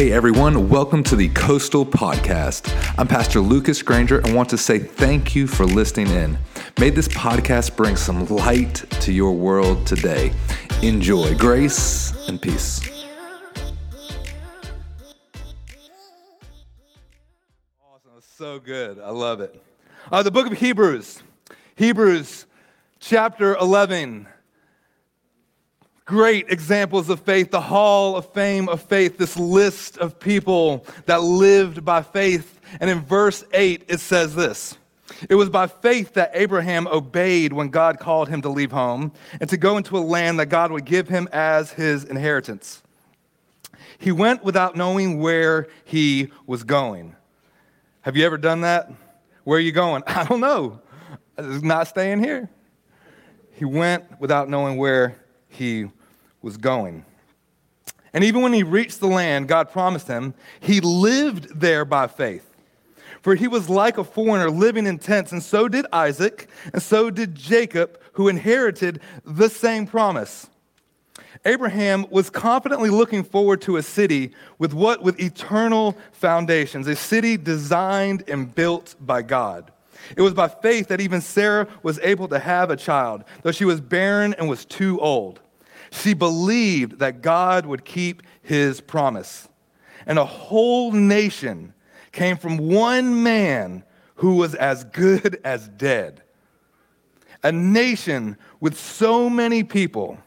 Hey everyone, welcome to the Coastal Podcast. I'm Pastor Lucas Granger and want to say thank you for listening in. May this podcast bring some light to your world today. Enjoy grace and peace. Awesome, so good. I love it. Uh, the book of Hebrews, Hebrews chapter 11 great examples of faith, the hall of fame of faith, this list of people that lived by faith. And in verse 8, it says this It was by faith that Abraham obeyed when God called him to leave home and to go into a land that God would give him as his inheritance. He went without knowing where he was going. Have you ever done that? Where are you going? I don't know. I'm not staying here. He went without knowing where he was going. And even when he reached the land God promised him, he lived there by faith. For he was like a foreigner living in tents, and so did Isaac, and so did Jacob, who inherited the same promise. Abraham was confidently looking forward to a city with what? With eternal foundations, a city designed and built by God. It was by faith that even Sarah was able to have a child, though she was barren and was too old. She believed that God would keep his promise. And a whole nation came from one man who was as good as dead. A nation with so many people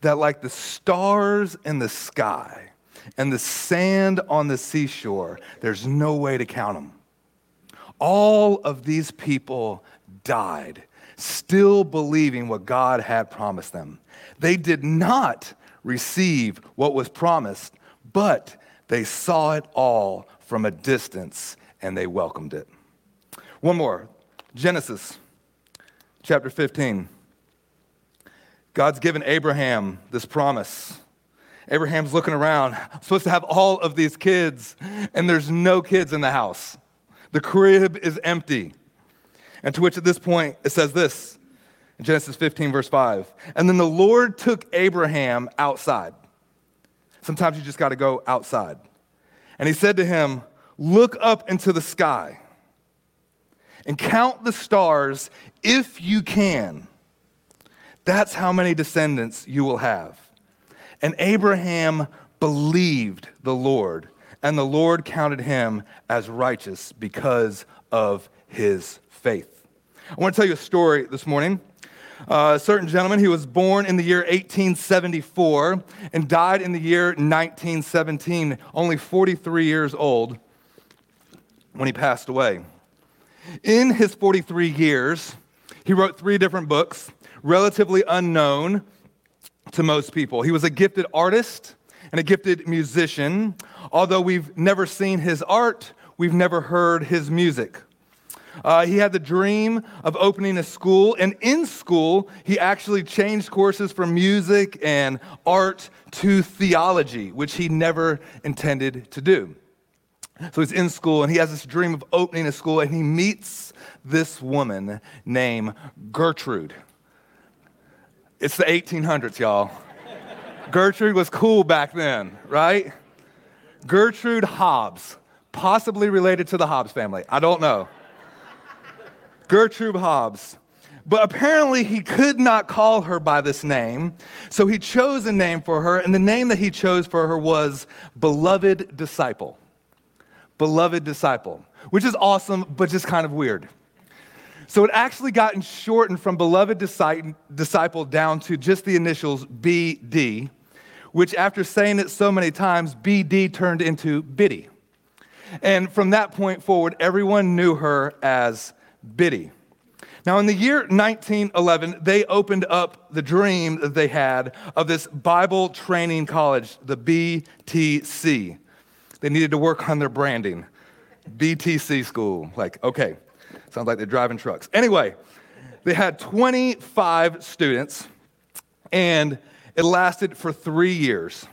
that, like the stars in the sky and the sand on the seashore, there's no way to count them. All of these people died, still believing what God had promised them. They did not receive what was promised, but they saw it all from a distance and they welcomed it. One more Genesis chapter 15. God's given Abraham this promise. Abraham's looking around, I'm supposed to have all of these kids, and there's no kids in the house. The crib is empty. And to which at this point it says this Genesis 15, verse 5. And then the Lord took Abraham outside. Sometimes you just got to go outside. And he said to him, Look up into the sky and count the stars if you can. That's how many descendants you will have. And Abraham believed the Lord, and the Lord counted him as righteous because of his faith. I want to tell you a story this morning uh, a certain gentleman, he was born in the year 1874 and died in the year 1917, only 43 years old when he passed away. In his 43 years, he wrote three different books, relatively unknown to most people. He was a gifted artist and a gifted musician. Although we've never seen his art, we've never heard his music. Uh, he had the dream of opening a school, and in school, he actually changed courses from music and art to theology, which he never intended to do. So he's in school, and he has this dream of opening a school, and he meets this woman named Gertrude. It's the 1800s, y'all. Gertrude was cool back then, right? Gertrude Hobbs, possibly related to the Hobbs family. I don't know. Gertrude Hobbs. But apparently, he could not call her by this name. So he chose a name for her, and the name that he chose for her was Beloved Disciple. Beloved Disciple, which is awesome, but just kind of weird. So it actually gotten shortened from Beloved Disciple down to just the initials BD, which after saying it so many times, BD turned into Biddy. And from that point forward, everyone knew her as Biddy. Now, in the year 1911, they opened up the dream that they had of this Bible training college, the BTC. They needed to work on their branding. BTC school. Like, okay, sounds like they're driving trucks. Anyway, they had 25 students, and it lasted for three years.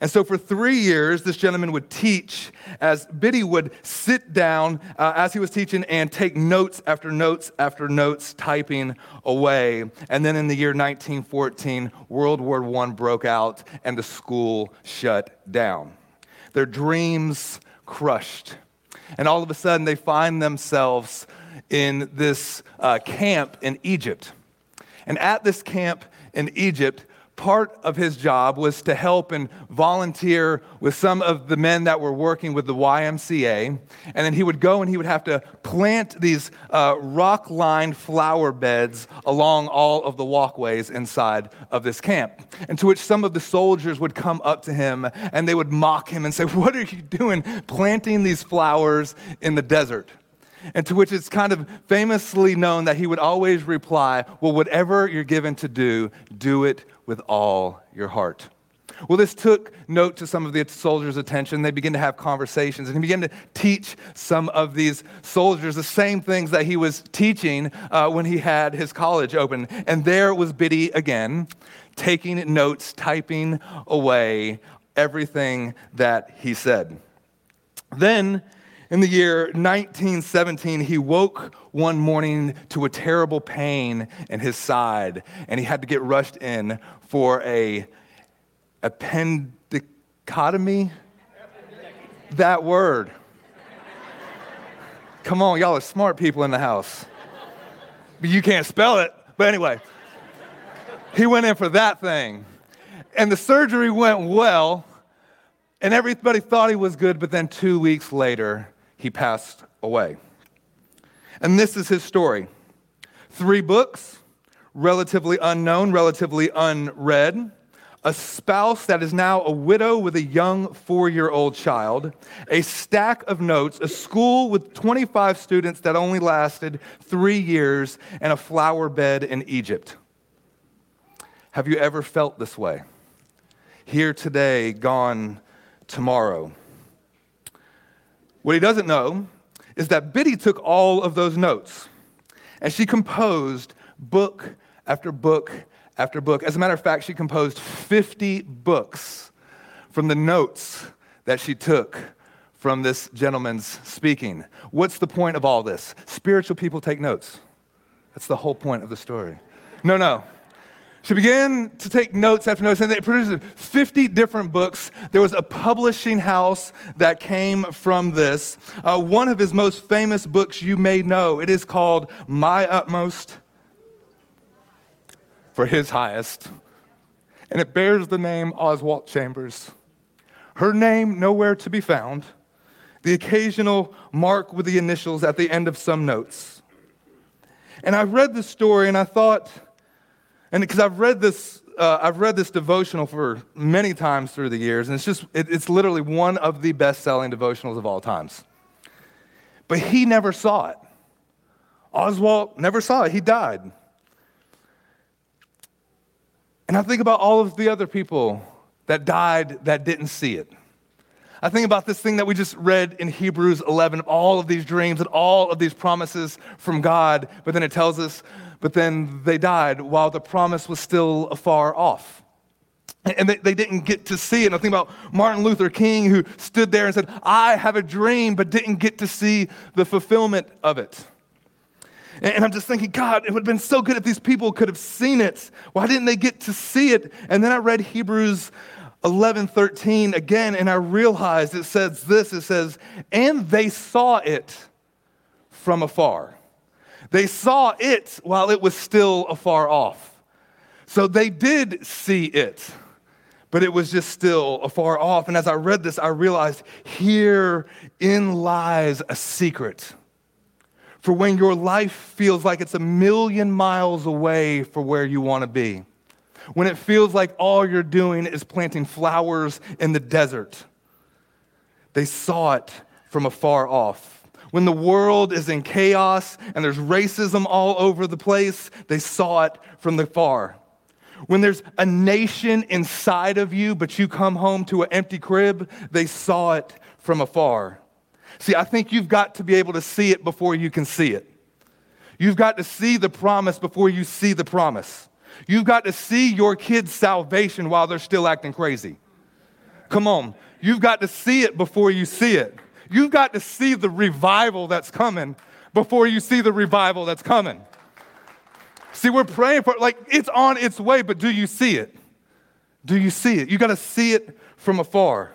And so, for three years, this gentleman would teach as Biddy would sit down uh, as he was teaching and take notes after notes after notes, typing away. And then in the year 1914, World War I broke out and the school shut down. their dreams crushed. And all of a sudden, they find themselves in this uh, camp in Egypt. And at this camp in Egypt, part of his job was to help and volunteer with some of the men that were working with the YMCA. And then he would go and he would have to plant these uh, rock lined flower beds along all of the walkways inside of this camp. And to which some of the soldiers would come up to him and they would mock him and say, What are you doing planting these flowers in the desert? And to which it's kind of famously known that he would always reply, Well, whatever you're given to do, do it with all your heart. Well, this took note to some of the soldiers' attention. They began to have conversations, and he began to teach some of these soldiers the same things that he was teaching uh, when he had his college open. And there was Biddy again, taking notes, typing away everything that he said. Then in the year 1917, he woke one morning to a terrible pain in his side, and he had to get rushed in for a appendicotomy. That word. Come on, y'all are smart people in the house. But you can't spell it. But anyway, he went in for that thing. And the surgery went well, and everybody thought he was good, but then two weeks later, he passed away. And this is his story three books, relatively unknown, relatively unread, a spouse that is now a widow with a young four year old child, a stack of notes, a school with 25 students that only lasted three years, and a flower bed in Egypt. Have you ever felt this way? Here today, gone tomorrow. What he doesn't know is that Biddy took all of those notes and she composed book after book after book. As a matter of fact, she composed 50 books from the notes that she took from this gentleman's speaking. What's the point of all this? Spiritual people take notes. That's the whole point of the story. No, no. She began to take notes after notes, and they produced 50 different books. There was a publishing house that came from this. Uh, one of his most famous books you may know. It is called My Utmost for His Highest, and it bears the name Oswald Chambers. Her name nowhere to be found. The occasional mark with the initials at the end of some notes. And I read the story and I thought, and because I've read this, uh, I've read this devotional for many times through the years, and it's just, it, it's literally one of the best selling devotionals of all times. But he never saw it. Oswald never saw it. He died. And I think about all of the other people that died that didn't see it. I think about this thing that we just read in Hebrews 11 of all of these dreams and all of these promises from God, but then it tells us but then they died while the promise was still afar off. And they, they didn't get to see it. And I think about Martin Luther King, who stood there and said, I have a dream, but didn't get to see the fulfillment of it. And, I'm just thinking, God, it would have been so good if these people could have seen it. Why didn't they get to see it? And then I read Hebrews 11 13 again, and I realized it says this it says, and they saw it from afar. They saw it while it was still afar off. So they did see it, but it was just still afar off. And as I read this, I realized herein lies a secret. For when your life feels like it's a million miles away from where you want to be, when it feels like all you're doing is planting flowers in the desert, they saw it from afar off when the world is in chaos and there's racism all over the place, they saw it from the far. When there's a nation inside of you, but you come home to an empty crib, they saw it from afar. See, I think you've got to be able to see it before you can see it. You've got to see the promise before you see the promise. You've got to see your kids' salvation while they're still acting crazy. Come on. You've got to see it before you see it. You've got to see the revival that's coming before you see the revival that's coming. See, we're praying for like it's on its way, but do you see it? Do you see it? You got to see it from afar.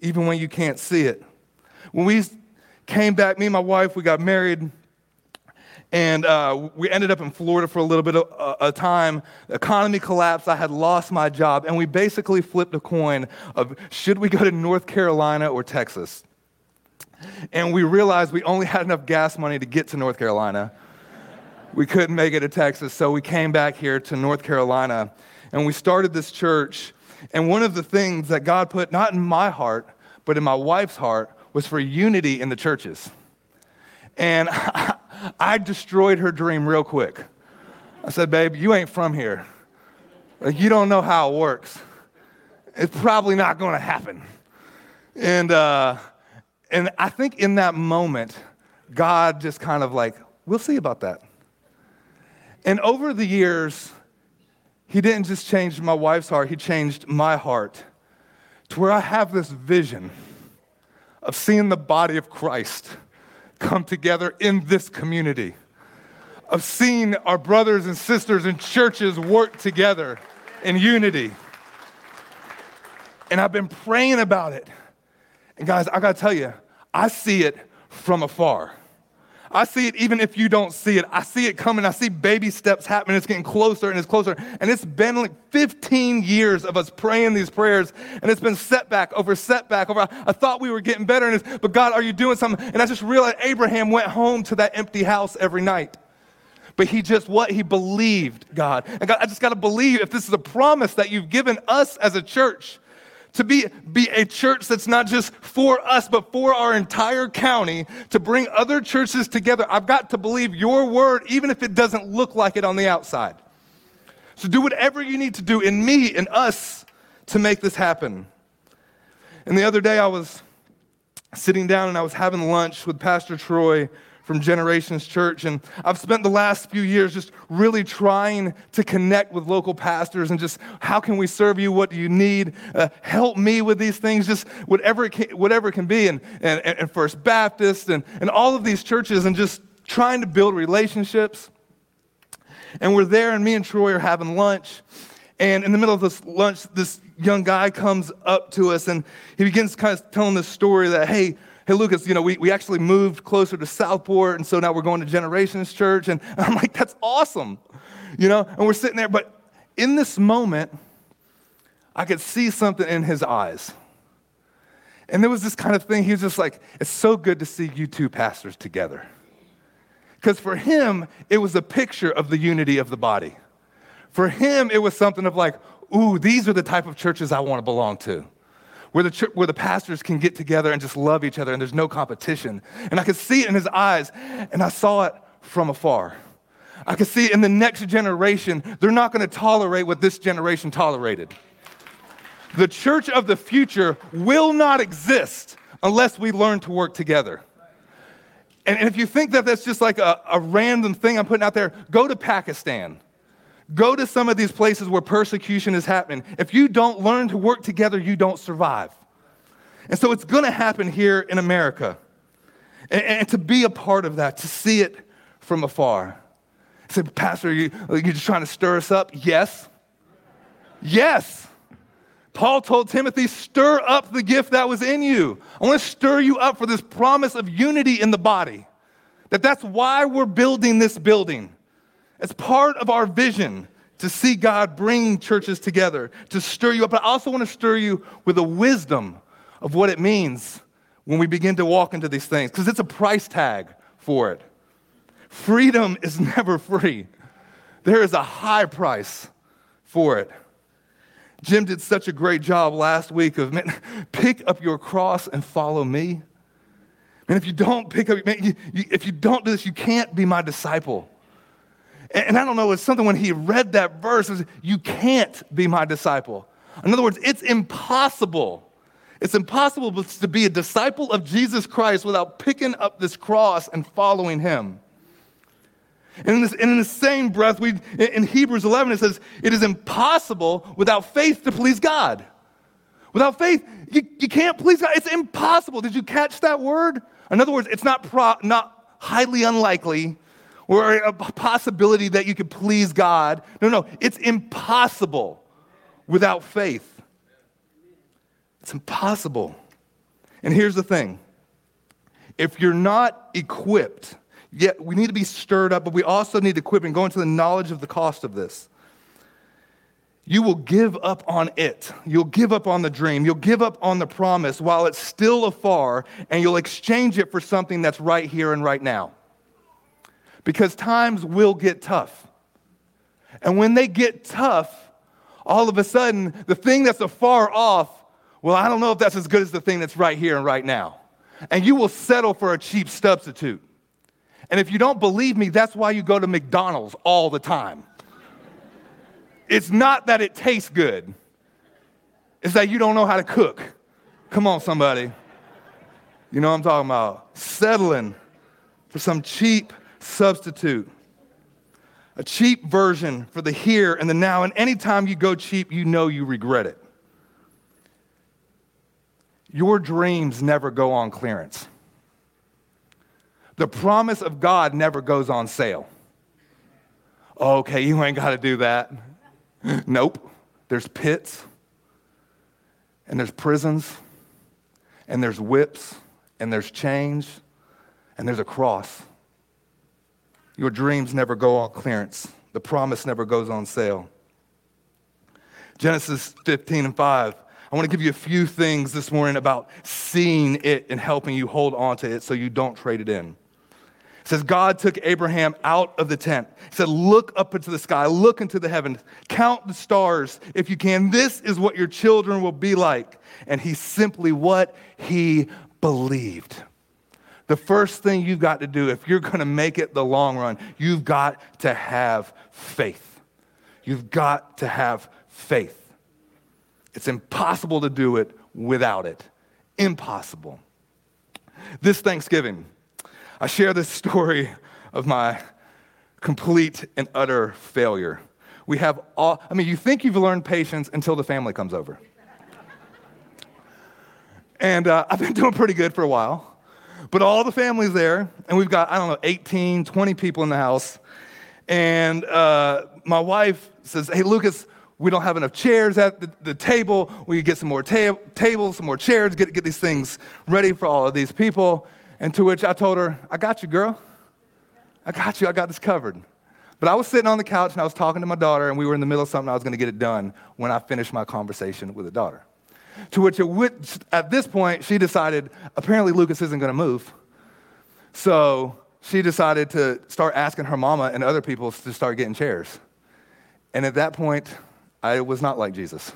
even when you can't see it. When we came back, me and my wife, we got married, and uh, we ended up in Florida for a little bit of uh, a time. The economy collapsed. I had lost my job, and we basically flipped a coin of should we go to North Carolina or Texas? And we realized we only had enough gas money to get to North Carolina. we couldn't make it to Texas, so we came back here to North Carolina, and we started this church. And one of the things that God put not in my heart, but in my wife's heart, was for unity in the churches. And I destroyed her dream real quick. I said, Babe, you ain't from here. Like, you don't know how it works. It's probably not going to happen. And, uh, and I think in that moment, God just kind of like, we'll see about that. And over the years, He didn't just change my wife's heart, He changed my heart to where I have this vision of seeing the body of Christ come together in this community, of seeing our brothers and sisters in churches work together in unity. And I've been praying about it. And guys, I gotta tell you, I see it from afar. I see it even if you don't see it. I see it coming. I see baby steps happening. It's getting closer and it's closer. And it's been like 15 years of us praying these prayers, and it's been setback over setback over. I thought we were getting better, and it's, but God, are you doing something? And I just realized Abraham went home to that empty house every night. But he just what? He believed God. And God, I just got to believe if this is a promise that you've given us as a church to be, be a church that's not just for us, but for our entire county, to bring other churches together. I've got to believe your word, even if it doesn't look like it on the outside. So do whatever you need to do in me and us to make this happen. And the other day I was sitting down and I was having lunch with Pastor Troy from Generations Church. And I've spent the last few years just really trying to connect with local pastors and just how can we serve you? What do you need? Uh, help me with these things, just whatever it can, whatever it can be. And, and, and First Baptist and, and all of these churches and just trying to build relationships. And we're there, and me and Troy are having lunch. And in the middle of this lunch, this young guy comes up to us and he begins kind of telling this story that, hey, hey, Lucas, you know, we, we actually moved closer to Southport, and so now we're going to Generations Church. And I'm like, that's awesome, you know? And we're sitting there, but in this moment, I could see something in his eyes. And there was this kind of thing, he was just like, it's so good to see you two pastors together. Because for him, it was a picture of the unity of the body. For him, it was something of like, ooh, these are the type of churches I want to belong to where the, where the pastors can get together and just love each other and there's no competition. And I could see it in his eyes, and I saw it from afar. I could see in the next generation, they're not going to tolerate what this generation tolerated. The church of the future will not exist unless we learn to work together. And, if you think that that's just like a, a random thing I'm putting out there, go to Pakistan. Go to some of these places where persecution is happening. If you don't learn to work together, you don't survive. And so it's going to happen here in America. And, and, to be a part of that, to see it from afar. I said, Pastor, you, are you just trying to stir us up? Yes. Yes. Paul told Timothy, stir up the gift that was in you. I want to stir you up for this promise of unity in the body. That that's why we're building this building. It's part of our vision to see God bring churches together, to stir you up. But I also want to stir you with the wisdom of what it means when we begin to walk into these things, because it's a price tag for it. Freedom is never free, there is a high price for it. Jim did such a great job last week of man, pick up your cross and follow me. And if you don't pick up, man, you, you, if you don't do this, you can't be my disciple. And I don't know, it's something when he read that verse, was, you can't be my disciple. In other words, it's impossible. It's impossible to be a disciple of Jesus Christ without picking up this cross and following him. And in, this, and in the same breath, we, in Hebrews 11, it says, it is impossible without faith to please God. Without faith, you, you can't please God. It's impossible. Did you catch that word? In other words, it's not, pro, not highly unlikely or a possibility that you could please God. No, no, it's impossible without faith. It's impossible. And here's the thing if you're not equipped, yet we need to be stirred up, but we also need equipping, go into the knowledge of the cost of this. You will give up on it. You'll give up on the dream. You'll give up on the promise while it's still afar, and you'll exchange it for something that's right here and right now. Because times will get tough. And when they get tough, all of a sudden, the thing that's afar off, well, I don't know if that's as good as the thing that's right here and right now. And you will settle for a cheap substitute. And if you don't believe me, that's why you go to McDonald's all the time. It's not that it tastes good, it's that you don't know how to cook. Come on, somebody. You know what I'm talking about? Settling for some cheap substitute, a cheap version for the here and the now. And anytime you go cheap, you know you regret it. Your dreams never go on clearance. The promise of God never goes on sale. Okay, you ain't got to do that. nope. There's pits, and there's prisons, and there's whips, and there's chains, and there's a cross. Your dreams never go on clearance, the promise never goes on sale. Genesis 15 and 5. I want to give you a few things this morning about seeing it and helping you hold on to it so you don't trade it in. It says, God took Abraham out of the tent. He said, Look up into the sky, look into the heavens, count the stars if you can. This is what your children will be like. And he simply what? He believed. The first thing you've got to do, if you're going to make it the long run, you've got to have faith. You've got to have faith. It's impossible to do it without it. Impossible. This Thanksgiving, I share this story of my complete and utter failure. We have all, I mean, you think you've learned patience until the family comes over. And uh, I've been doing pretty good for a while. But all the family's there, and we've got, I don't know, 18, 20 people in the house. And uh, my wife says, Hey, Lucas, we don't have enough chairs at the, the table. We get some more ta- tables, some more chairs, get, get these things ready for all of these people. And to which I told her, I got you, girl. I got you. I got this covered. But I was sitting on the couch and I was talking to my daughter, and we were in the middle of something. I was going to get it done when I finished my conversation with the daughter. To which, it, at this point, she decided apparently Lucas isn't going to move. So she decided to start asking her mama and other people to start getting chairs. And at that point, I was not like Jesus.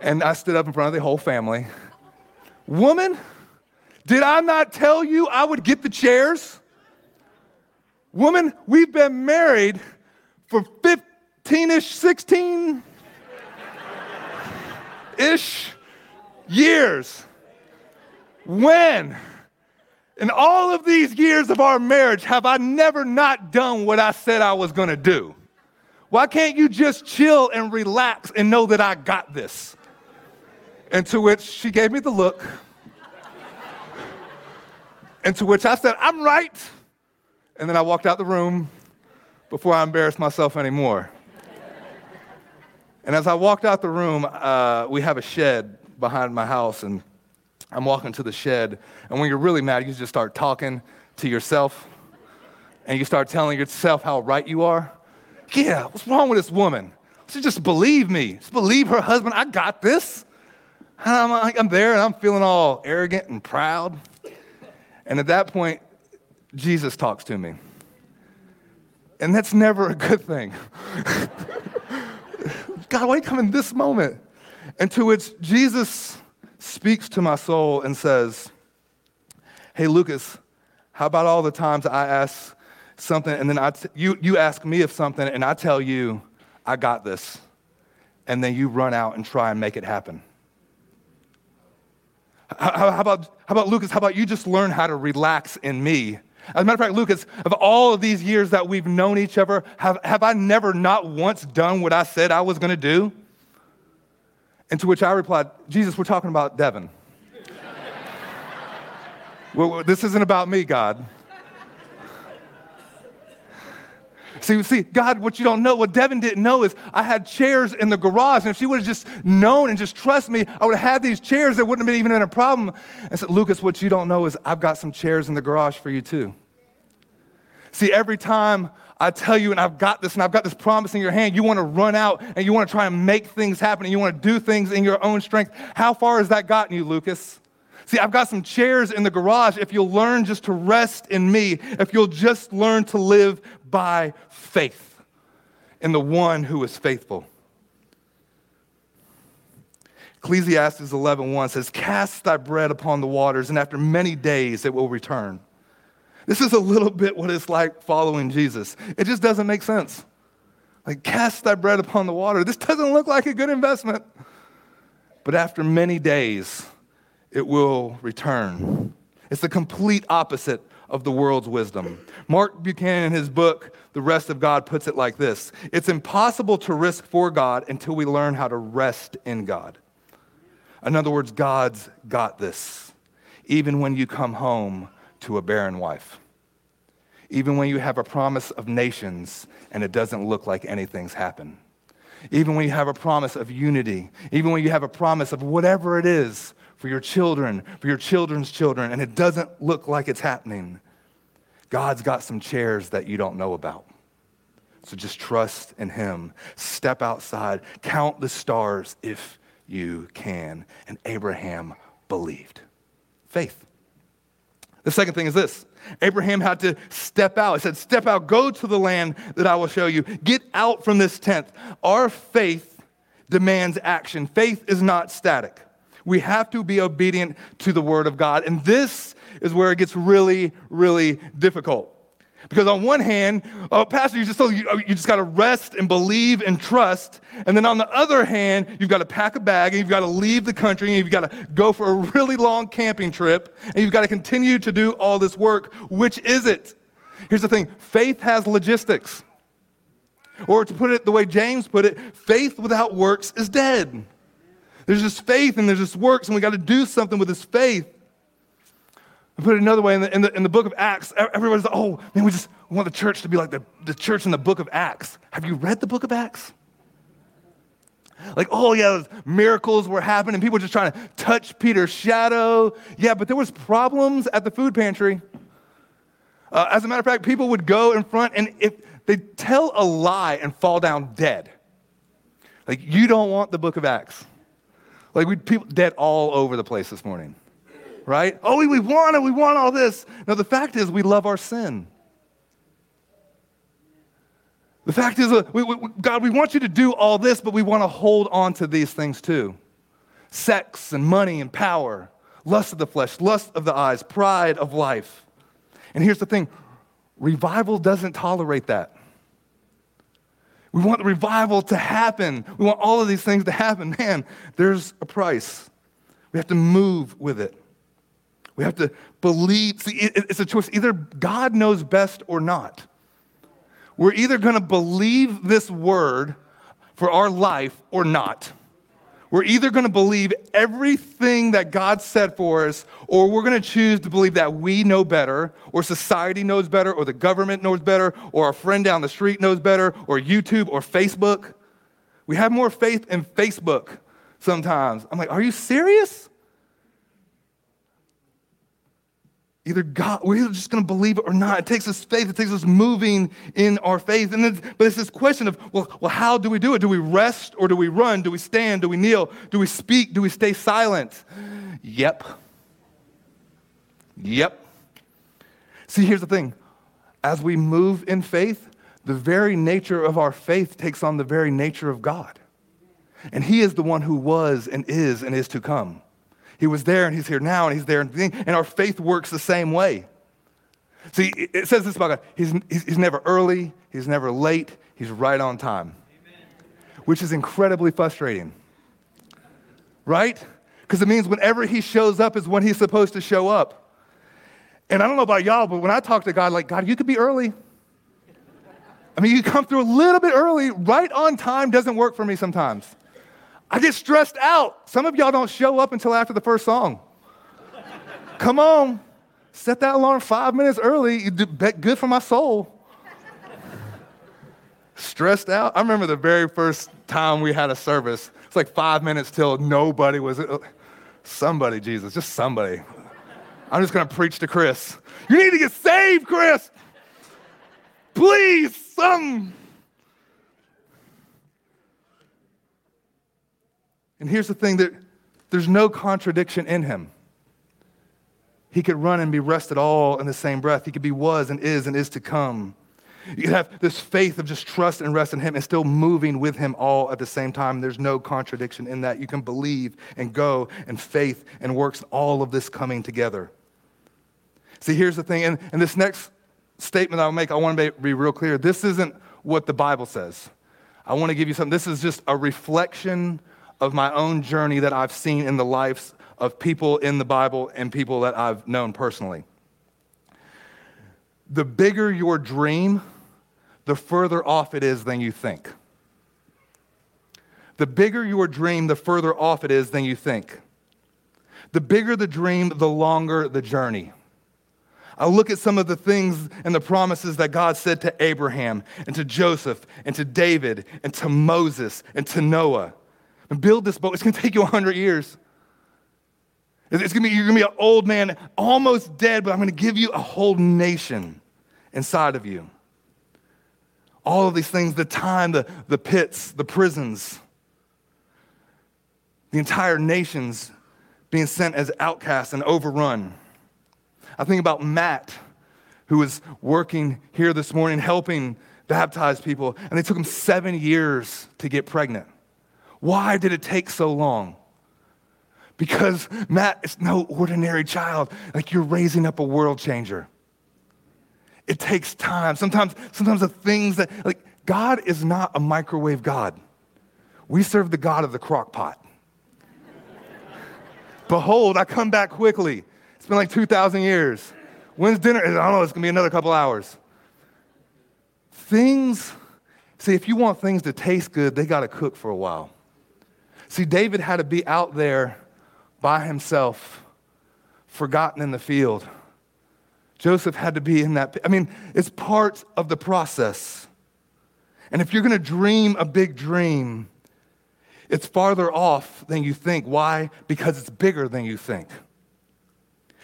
And I stood up in front of the whole family. Woman, did I not tell you I would get the chairs? Woman, we've been married for 15 ish, 16 ish years. When, in all of these years of our marriage, have I never not done what I said I was to do? Why can't you just chill and relax and know that I got this? And to which she gave me the look. And to which I said, I'm right. And then I walked out the room before I embarrassed myself anymore. And as I walked out the room, uh, we have a shed behind my house, and I'm walking to the shed. And when you're really mad, you just start talking to yourself, and you start telling yourself how right you are. Yeah, what's wrong with this woman? She just believe me. Just believe her husband. I got this. And I'm, like, I'm there, and I'm feeling all arrogant and proud. And at that point, Jesus talks to me. And that's never a good thing. God, why come in this moment? And to which Jesus speaks to my soul and says, Hey, Lucas, how about all the times I ask something and then I t- you, you ask me of something and I tell you, I got this. And then you run out and try and make it happen. How, how, about, how about Lucas? How about you just learn how to relax in me? As a matter of fact, Lucas, of all of these years that we've known each other, have, have I never not once done what I said I was going to do? And to which I replied, Jesus, we're talking about Devin. well, this isn't about me, God. See, see, God, what you don't know, what Devin didn't know is I had chairs in the garage, and if she would have just known and just trust me, I would have had these chairs. There wouldn't have been even a problem. I said, Lucas, what you don't know is I've got some chairs in the garage for you too. See, every time I tell you, and I've got this, and I've got this promise in your hand, you want to run out and you want to try and make things happen, and you want to do things in your own strength. How far has that gotten you, Lucas? See, I've got some chairs in the garage. If you'll learn just to rest in me, if you'll just learn to live by faith in the one who is faithful. Ecclesiastes 11:1 says, "Cast thy bread upon the waters, and after many days it will return." This is a little bit what it's like following Jesus. It just doesn't make sense. Like, cast thy bread upon the water. This doesn't look like a good investment. But after many days, it will return. It's the complete opposite of the world's wisdom. Mark Buchanan, in his book, The Rest of God, puts it like this It's impossible to risk for God until we learn how to rest in God. In other words, God's got this, even when you come home to a barren wife. Even when you have a promise of nations and it doesn't look like anything's happened. Even when you have a promise of unity. Even when you have a promise of whatever it is for your children, for your children's children, and it doesn't look like it's happening, God's got some chairs that you don't know about. So just trust in Him. Step outside, count the stars if you can. And Abraham believed. Faith. The second thing is this Abraham had to step out. He said, Step out, go to the land that I will show you. Get out from this tent. Our faith demands action. Faith is not static. We have to be obedient to the word of God. And this is where it gets really, really difficult. Because on one hand, oh, Pastor, oh, you just you, you just got to rest and believe and trust. And then on the other hand, you've got to pack a bag and you've got to leave the country and you've got to go for a really long camping trip and you've got to continue to do all this work. Which is it? Here's the thing faith has logistics. Or to put it the way James put it, faith without works is dead. There's just faith and there's just works, and we got to do something with this faith. I put it another way in the, in the, in the book of Acts, everybody's like, oh, man, we just want the church to be like the, the church in the book of Acts. Have you read the book of Acts? Like, oh yeah, miracles were happening. People were just trying to touch Peter's shadow. Yeah, but there was problems at the food pantry. Uh, as a matter of fact, people would go in front and if they tell a lie and fall down dead. Like, you don't want the book of Acts. Like, we people dead all over the place this morning, right? Oh, we, we want it. We want all this. No, the fact is, we love our sin. The fact is, uh, we, we, God, we want you to do all this, but we want to hold on to these things too sex and money and power, lust of the flesh, lust of the eyes, pride of life. And here's the thing revival doesn't tolerate that. We want the revival to happen. We want all of these things to happen. Man, there's a price. We have to move with it. We have to believe. See, it's a choice. Either God knows best or not. We're either going to believe this word for our life or not. We're either going to believe everything that God said for us, or we're going to choose to believe that we know better, or society knows better, or the government knows better, or our friend down the street knows better, or YouTube or Facebook. We have more faith in Facebook sometimes. I'm like, are you serious? Either God, we're either just going to believe it or not. It takes us faith. It takes us moving in our faith. And then, but it's this question of, well, well, how do we do it? Do we rest or do we run? Do we stand? Do we kneel? Do we speak? Do we stay silent? Yep. Yep. See, here's the thing. As we move in faith, the very nature of our faith takes on the very nature of God. And He is the one who was and is and is to come. He was there and he's here now and he's there. And our faith works the same way. See, it says this about God he's, he's never early, he's never late, he's right on time, Amen. which is incredibly frustrating. Right? Because it means whenever he shows up is when he's supposed to show up. And I don't know about y'all, but when I talk to God, like, God, you could be early. I mean, you come through a little bit early, right on time doesn't work for me sometimes. I get stressed out. Some of y'all don't show up until after the first song. Come on, set that alarm five minutes early. Good for my soul. stressed out. I remember the very first time we had a service. It's like five minutes till nobody was. Uh, somebody, Jesus, just somebody. I'm just to preach to Chris. You need to get saved, Chris. Please, some. And here's the thing that there's no contradiction in him. He could run and be rested all in the same breath. He could be was and is and is to come. You could have this faith of just trust and rest in Him and still moving with Him all at the same time. There's no contradiction in that. You can believe and go and faith and works, all of this coming together. See, here's the thing, and, and this next statement I'll make, I want to be real clear. This isn't what the Bible says. I want to give you something. This is just a reflection of my own journey that I've seen in the lives of people in the Bible and people that I've known personally. The bigger your dream, the further off it is than you think. The bigger your dream, the further off it is than you think. The bigger the dream, the longer the journey. I look at some of the things and the promises that God said to Abraham and to Joseph and to David and to Moses and to Noah. And build this boat. It's going to take you 100 years. It's going to be, you're going to be an old man, almost dead, but I'm going to give you a whole nation inside of you. All of these things the time, the, the pits, the prisons, the entire nations being sent as outcasts and overrun. I think about Matt, who was working here this morning helping baptize people, and it took him seven years to get pregnant. Why did it take so long? Because Matt is no ordinary child. Like you're raising up a world changer. It takes time. Sometimes, sometimes the things that, like, God is not a microwave God. We serve the God of the crock pot. Behold, I come back quickly. It's been like 2,000 years. When's dinner? I don't know, it's gonna be another couple hours. Things, see, if you want things to taste good, they gotta cook for a while. See, David had to be out there by himself, forgotten in the field. Joseph had to be in that. I mean, it's part of the process. And if you're going to dream a big dream, it's farther off than you think. Why? Because it's bigger than you think.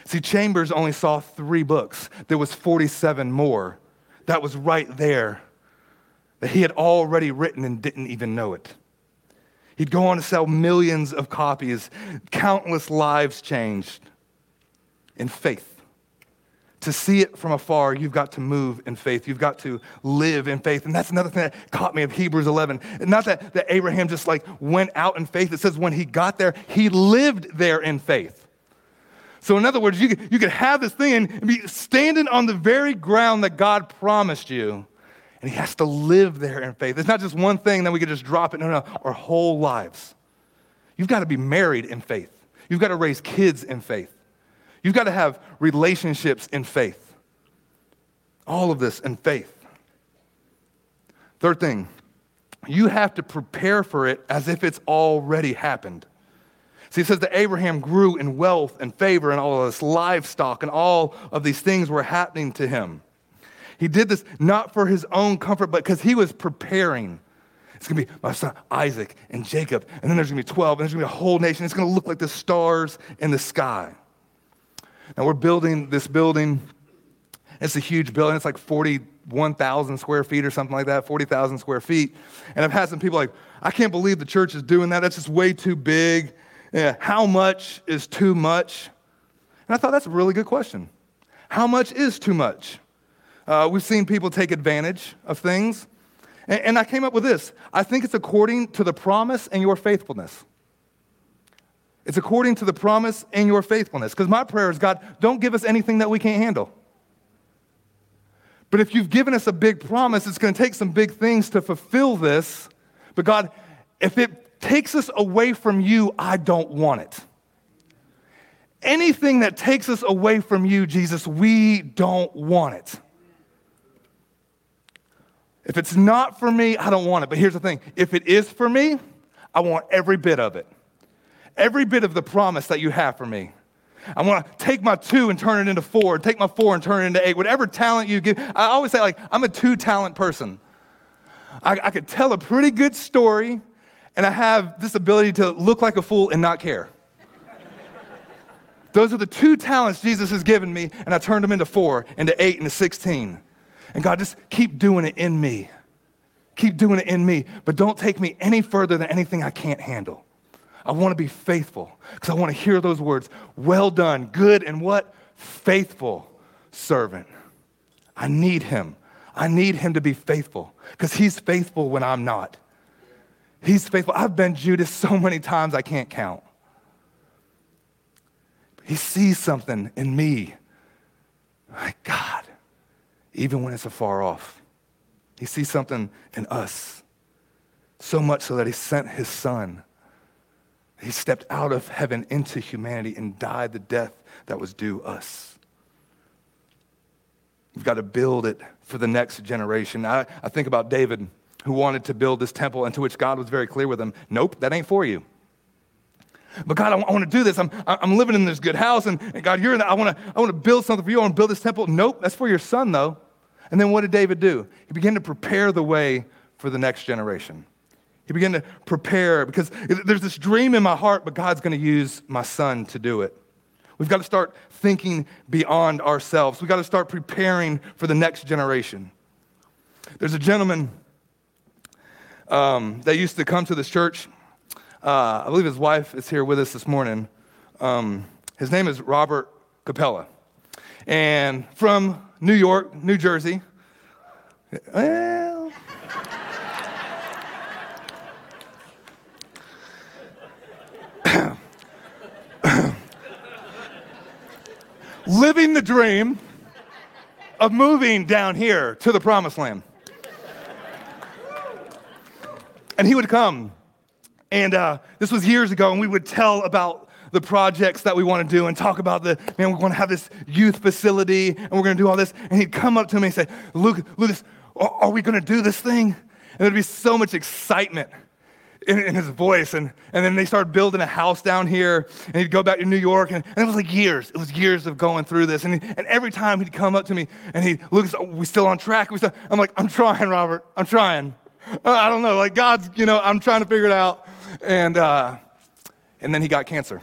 See, Chambers only saw three books. There was 47 more. That was right there that he had already written and didn't even know it. He'd go on to sell millions of copies, countless lives changed in faith. To see it from afar, you've got to move in faith. You've got to live in faith. And that's another thing that caught me of Hebrews 11. Not that, that Abraham just like went out in faith. It says when he got there, he lived there in faith. So, in other words, you could, you could have this thing and be standing on the very ground that God promised you, and he has to live there in faith. It's not just one thing that we could just drop it. No, no, our whole lives. You've got to be married in faith. You've got to raise kids in faith. You've got to have relationships in faith. All of this in faith. Third thing, you have to prepare for it as if it's already happened. See, it says that Abraham grew in wealth and favor and all of this livestock and all of these things were happening to him. He did this not for his own comfort, but because he was preparing. It's to be my son Isaac and Jacob, and then there's to be 12, and there's to be a whole nation. It's to look like the stars in the sky. Now, we're building this building. It's a huge building. It's like 41,000 square feet or something like that, 40,000 square feet. And I've had some people like, I can't believe the church is doing that. That's just way too big. Yeah, how much is too much? And I thought that's a really good question. How much is too much? Uh, we've seen people take advantage of things. And, and I came up with this I think it's according to the promise and your faithfulness. It's according to the promise and your faithfulness. Because my prayer is God, don't give us anything that we can't handle. But if you've given us a big promise, it's going to take some big things to fulfill this. But God, if it takes us away from you, I don't want it. Anything that takes us away from you, Jesus, we don't want it. If it's not for me, I don't want it. But here's the thing if it is for me, I want every bit of it. Every bit of the promise that you have for me. I want to take my two and turn it into four, take my four and turn it into eight. Whatever talent you give. I always say, like, I'm a two talent person. I, I could tell a pretty good story, and I have this ability to look like a fool and not care. Those are the two talents Jesus has given me, and I turned them into four, into eight, into 16. And God, just keep doing it in me. Keep doing it in me, but don't take me any further than anything I can't handle. I want to be faithful because I want to hear those words well done, good and what? Faithful servant. I need him. I need him to be faithful because he's faithful when I'm not. He's faithful. I've been Judas so many times I can't count. He sees something in me. My God, even when it's afar off, he sees something in us. So much so that he sent his son. He stepped out of heaven into humanity and died the death that was due us. We've got to build it for the next generation. I, I think about David, who wanted to build this temple, and to which God was very clear with him nope, that ain't for you. But God, I, I want to do this. I'm, I'm living in this good house, and, and God, you're in that. I want to I want to build something for you. I want to build this temple. Nope, that's for your son, though. And then what did David do? He began to prepare the way for the next generation. He began to prepare because there's this dream in my heart, but God's going to use my son to do it. We've got to start thinking beyond ourselves. We've got to start preparing for the next generation. There's a gentleman um, that used to come to this church. Uh, I believe his wife is here with us this morning. Um, his name is Robert Capella. And from New York, New Jersey, well, living the dream of moving down here to the promised land. And he would come and uh, this was years ago, and we would tell about the projects that we want to do and talk about the, man, we want to have this youth facility and we're going to do all this. And he'd come up to me and say, Luke, Lucas, are we going to do this thing? And there'd be so much excitement in, in, his voice. And, and then they started building a house down here, and he'd go back to New York. And, and it was like years. It was years of going through this. And, he, and every time he'd come up to me and he'd, Lucas, are we still on track? We still, I'm like, I'm trying, Robert. I'm trying. I don't know. Like, God's, you know, I'm trying to figure it out. And, uh, and then he got cancer.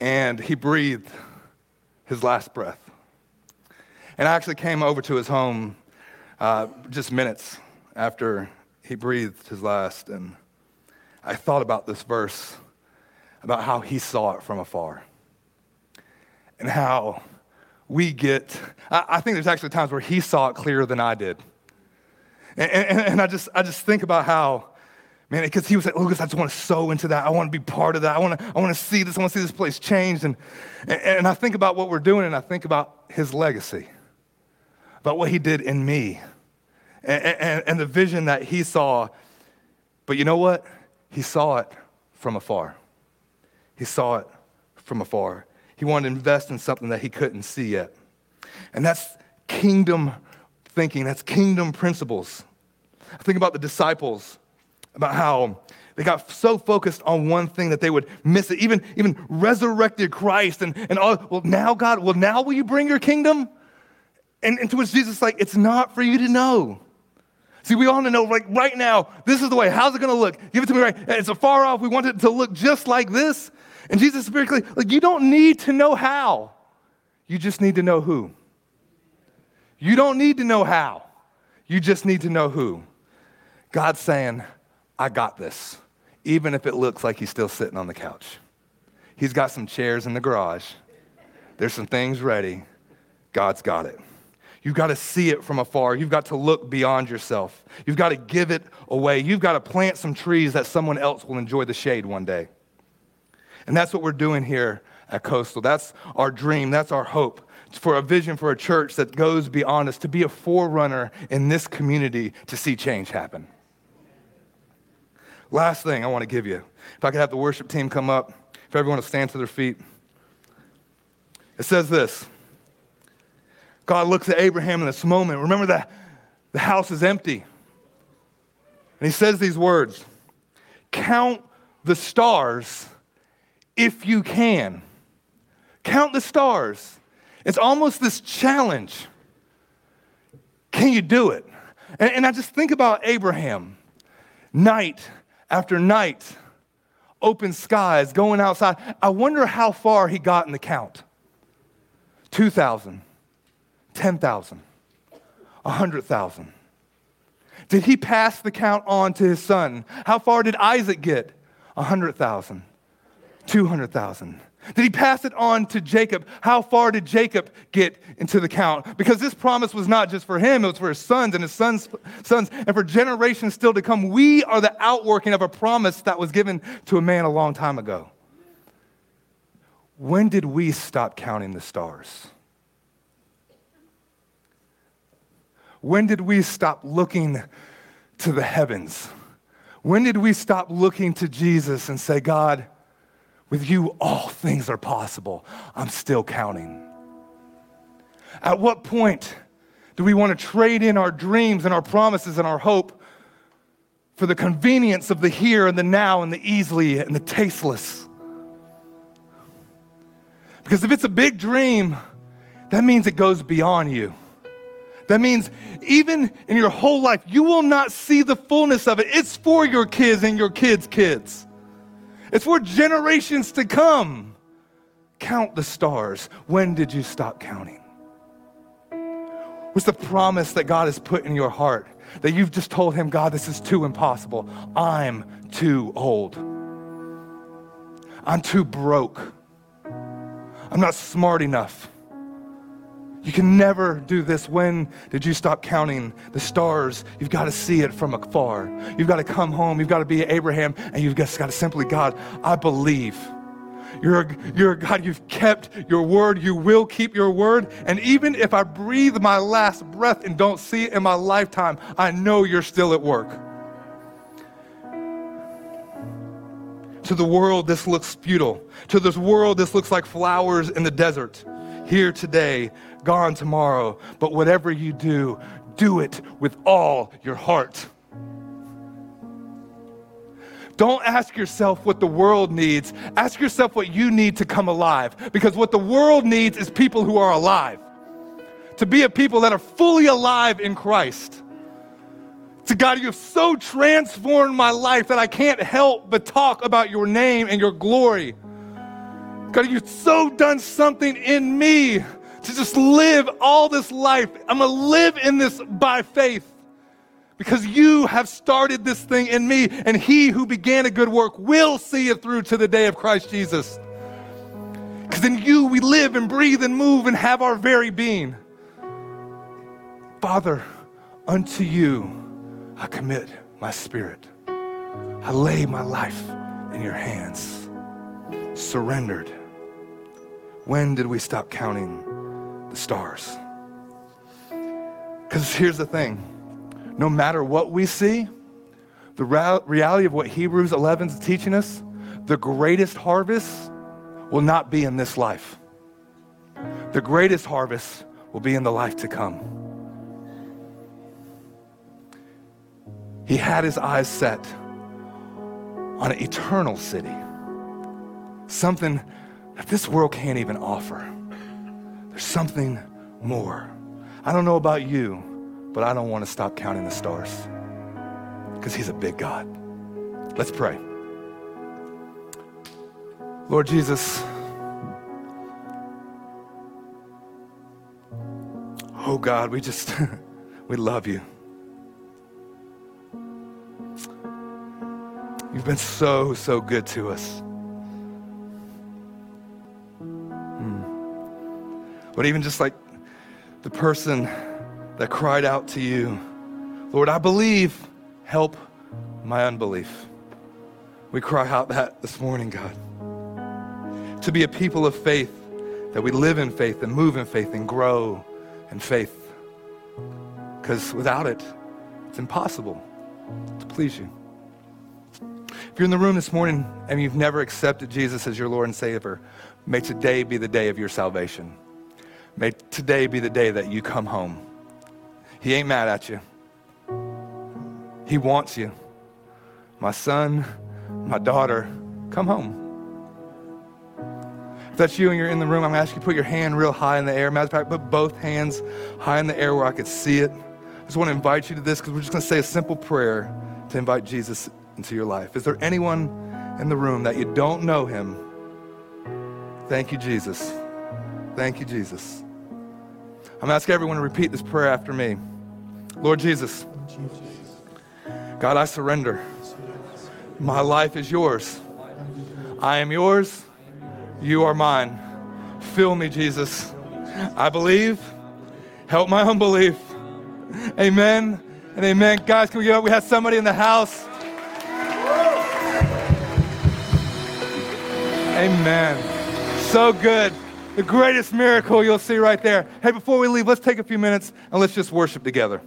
And he breathed his last breath. And I actually came over to his home uh, just minutes after he breathed his last. And I thought about this verse, about how he saw it from afar. And how we get, I, I think there's actually times where he saw it clearer than I did. And, and, and I, just, I just think about how Man, because he was like, oh, Lucas, I just want to sow into that. I want to be part of that. I want to, I want to see this. I want to see this place changed. And, and, and I think about what we're doing, and I think about his legacy, about what he did in me, and, and, and the vision that he saw. But you know what? He saw it from afar. He saw it from afar. He wanted to invest in something that he couldn't see yet. And that's kingdom thinking, that's kingdom principles. I think about the disciples about how they got so focused on one thing that they would miss it. Even, even resurrected Christ and, and all, well, now, God, well, now will you bring your kingdom? And, and to which Jesus is like, it's not for you to know. See, we all know, like, right now, this is the way. How's it going to look? Give it to me right. It's a far off. We want it to look just like this. And Jesus is very clear, like, you don't need to know how. You just need to know who. You don't need to know how. You just need to know who. God's saying, I got this, even if it looks like he's still sitting on the couch. He's got some chairs in the garage, there's some things ready. God's got it. You've got to see it from afar. You've got to look beyond yourself. You've got to give it away. You've got to plant some trees that someone else will enjoy the shade one day. And that's what we're doing here at Coastal. That's our dream. That's our hope for a vision for a church that goes beyond us, to be a forerunner in this community to see change happen. Last thing I want to give you. If I could have the worship team come up, if everyone to stand to their feet. It says this God looks at Abraham in this moment. Remember that the house is empty. And he says these words Count the stars if you can. Count the stars. It's almost this challenge. Can you do it? And, and I just think about Abraham, night after night, open skies, going outside. I wonder how far he got in the count 2,000, 10,000, 100,000. Did he pass the count on to his son? How far did Isaac get? 100,000, 200,000. Did he pass it on to Jacob? How far did Jacob get into the count? Because this promise was not just for him, it was for his sons and his sons' sons, and for generations still to come. We are the outworking of a promise that was given to a man a long time ago. When did we stop counting the stars? When did we stop looking to the heavens? When did we stop looking to Jesus and say, God, with you, all things are possible. I'm still counting. At what point do we want to trade in our dreams and our promises and our hope for the convenience of the here and the now and the easily and the tasteless? Because if it's a big dream, that means it goes beyond you. That means even in your whole life, you will not see the fullness of it. It's for your kids and your kids' kids. It's for generations to come. Count the stars. When did you stop counting? What's the promise that God has put in your heart that you've just told Him, God, this is too impossible? I'm too old. I'm too broke. I'm not smart enough. You can never do this. When did you stop counting the stars? You've got to see it from afar. You've got to come home. You've got to be Abraham, and you've just got to simply, God, I believe. You're a, you're a God, you've kept your word. You will keep your word. And even if I breathe my last breath and don't see it in my lifetime, I know you're still at work. To the world, this looks futile. To this world, this looks like flowers in the desert. Here today, gone tomorrow. But whatever you do, do it with all your heart. Don't ask yourself what the world needs. Ask yourself what you need to come alive. Because what the world needs is people who are alive. To be a people that are fully alive in Christ. To God, you have so transformed my life that I can't help but talk about your name and your glory. God, you've so done something in me to just live all this life. I'm going to live in this by faith because you have started this thing in me, and he who began a good work will see it through to the day of Christ Jesus. Because in you we live and breathe and move and have our very being. Father, unto you I commit my spirit. I lay my life in your hands, surrendered. When did we stop counting the stars. Because here's the thing no matter what we see, the reality of what Hebrews 11 is teaching us, the greatest harvest will not be in this life. The greatest harvest will be in the life to come. He had his eyes set on an eternal city, something that this world can't even offer. There's something more. I don't know about you, but I don't want to stop counting the stars because He's a big God. Let's pray. Lord Jesus, oh God, we just, we love you. You've been so, so good to us. But even just like the person that cried out to you, Lord, I believe, help my unbelief. We cry out that this morning, God. To be a people of faith, that we live in faith and move in faith and grow in faith. Because without it, it's impossible to please you. If you're in the room this morning and you've never accepted Jesus as your Lord and Savior, may today be the day of your salvation. May today be the day that you come home. He ain't mad at you. He wants you. My son, my daughter, come home. If that's you and you're in the room, I'm to ask you to put your hand real high in the air. Matter of fact, put both hands high in the air where I could see it. I just want to invite you to this because we're just going to say a simple prayer to invite Jesus into your life. Is there anyone in the room that you don't know him? Thank you, Jesus. Thank you, Jesus. I'm asking everyone to repeat this prayer after me. Lord Jesus, God, I surrender. My life is yours. I am yours. You are mine. Fill me, Jesus. I believe. Help my unbelief. Amen and amen. Guys, can we get up? We have somebody in the house. Amen. So good. The greatest miracle you'll see right there. Hey, before we leave, let's take a few minutes and let's just worship together.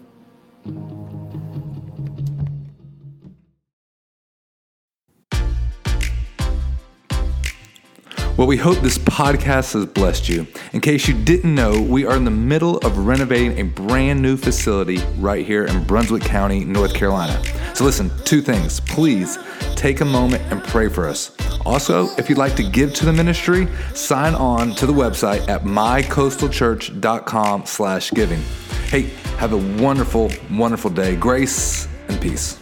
Well, we hope this podcast has blessed you. In case you didn't know, we are in the middle of renovating a brand new facility right here in Brunswick County, North Carolina. So, listen, two things. Please take a moment and pray for us. Also, if you'd like to give to the ministry, sign on to the website at mycoastalchurch.com slash giving. Hey, have a wonderful, wonderful day. Grace and peace.